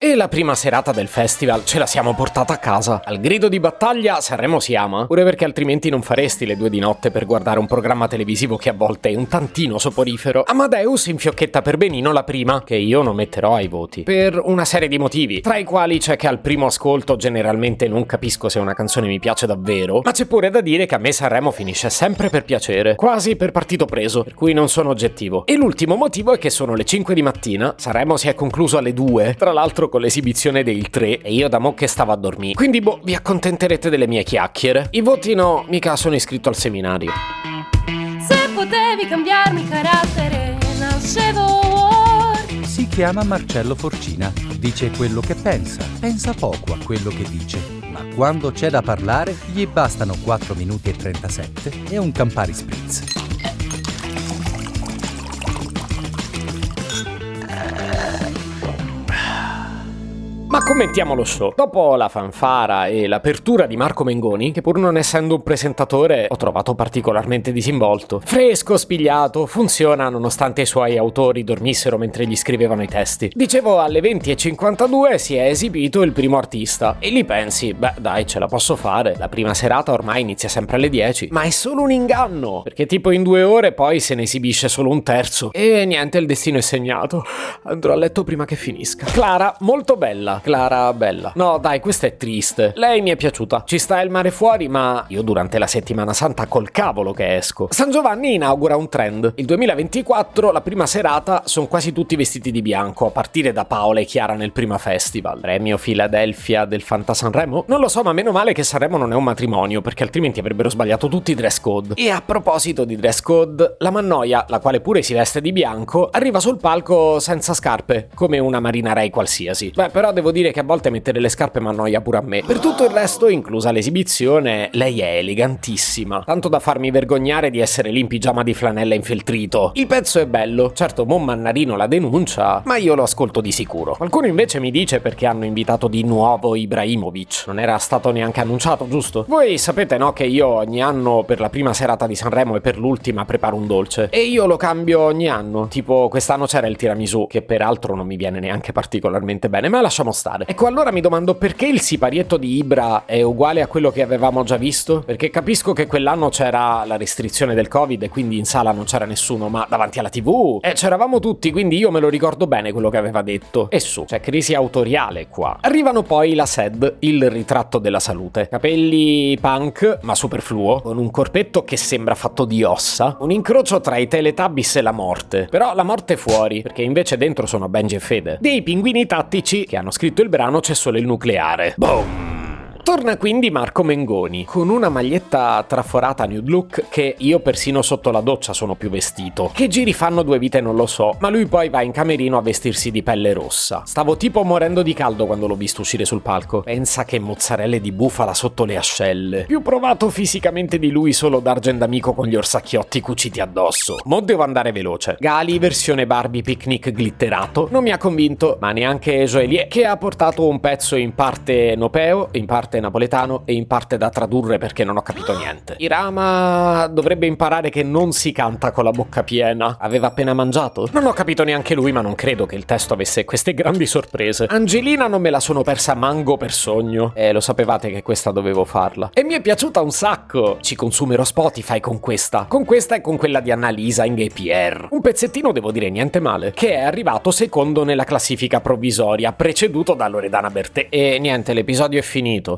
E la prima serata del festival ce la siamo portata a casa. Al grido di battaglia Sanremo si ama, pure perché altrimenti non faresti le due di notte per guardare un programma televisivo che a volte è un tantino soporifero. Amadeus infiocchetta per Benino la prima, che io non metterò ai voti, per una serie di motivi, tra i quali c'è che al primo ascolto generalmente non capisco se una canzone mi piace davvero, ma c'è pure da dire che a me Sanremo finisce sempre per piacere, quasi per partito preso, per cui non sono oggettivo. E l'ultimo motivo è che sono le 5 di mattina, Sanremo si è concluso alle 2, tra l'altro con l'esibizione del 3 e io da mo' che stavo a dormire. Quindi boh, vi accontenterete delle mie chiacchiere. I voti no, mica sono iscritto al seminario. Se potevi cambiarmi carattere, nascevo Si chiama Marcello Forcina, dice quello che pensa, pensa poco a quello che dice, ma quando c'è da parlare gli bastano 4 minuti e 37 e un Campari Spritz. Ma commentiamo lo show. Dopo la fanfara e l'apertura di Marco Mengoni, che pur non essendo un presentatore ho trovato particolarmente disinvolto, fresco, spigliato, funziona nonostante i suoi autori dormissero mentre gli scrivevano i testi. Dicevo, alle 20.52 si è esibito il primo artista e lì pensi, beh dai, ce la posso fare. La prima serata ormai inizia sempre alle 10, ma è solo un inganno, perché tipo in due ore poi se ne esibisce solo un terzo. E niente, il destino è segnato. Andrò a letto prima che finisca. Clara, molto bella. Clara, bella. No, dai, questa è triste. Lei mi è piaciuta. Ci sta il mare fuori, ma io durante la settimana santa col cavolo che esco. San Giovanni inaugura un trend. Il 2024, la prima serata, sono quasi tutti vestiti di bianco, a partire da Paola e Chiara nel prima festival. Premio Philadelphia del Fanta Sanremo? Non lo so, ma meno male che Sanremo non è un matrimonio, perché altrimenti avrebbero sbagliato tutti i dress code. E a proposito di dress code, la Mannoia, la quale pure si veste di bianco, arriva sul palco senza scarpe, come una Marina Ray qualsiasi. Beh, però devo dire che a volte mettere le scarpe mi annoia pure a me. Per tutto il resto, inclusa l'esibizione, lei è elegantissima. Tanto da farmi vergognare di essere lì in pigiama di flanella infeltrito. Il pezzo è bello, certo Mon Mannarino la denuncia, ma io lo ascolto di sicuro. Qualcuno invece mi dice perché hanno invitato di nuovo Ibrahimovic. Non era stato neanche annunciato, giusto? Voi sapete no che io ogni anno per la prima serata di Sanremo e per l'ultima preparo un dolce. E io lo cambio ogni anno. Tipo quest'anno c'era il tiramisù, che peraltro non mi viene neanche particolarmente bene, ma lasciamo stare. Ecco, allora mi domando perché il siparietto di Ibra è uguale a quello che avevamo già visto? Perché capisco che quell'anno c'era la restrizione del Covid e quindi in sala non c'era nessuno, ma davanti alla TV eh, c'eravamo tutti, quindi io me lo ricordo bene quello che aveva detto. E su, c'è crisi autoriale qua. Arrivano poi la SED, il ritratto della salute. Capelli punk, ma superfluo, con un corpetto che sembra fatto di ossa, un incrocio tra i Teletubbies e la morte. Però la morte fuori, perché invece dentro sono Benji e Fede. Dei pinguini tattici che hanno scritto il brano c'è solo il nucleare. Boom! Torna quindi Marco Mengoni con una maglietta traforata nude look che io persino sotto la doccia sono più vestito. Che giri fanno due vite non lo so, ma lui poi va in camerino a vestirsi di pelle rossa. Stavo tipo morendo di caldo quando l'ho visto uscire sul palco. Pensa che mozzarelle di bufala sotto le ascelle. Più provato fisicamente di lui solo Dargen d'amico con gli orsacchiotti cuciti addosso. Mo devo andare veloce. Gali versione Barbie picnic glitterato non mi ha convinto, ma neanche Joelie che ha portato un pezzo in parte nopeo, in parte napoletano e in parte da tradurre perché non ho capito niente. Irama dovrebbe imparare che non si canta con la bocca piena. Aveva appena mangiato? Non ho capito neanche lui, ma non credo che il testo avesse queste grandi sorprese. Angelina non me la sono persa mango per sogno. E lo sapevate che questa dovevo farla. E mi è piaciuta un sacco. Ci consumerò Spotify con questa. Con questa e con quella di Annalisa in Gay Pierre. Un pezzettino devo dire niente male. Che è arrivato secondo nella classifica provvisoria, preceduto da Loredana Bertè. E niente, l'episodio è finito.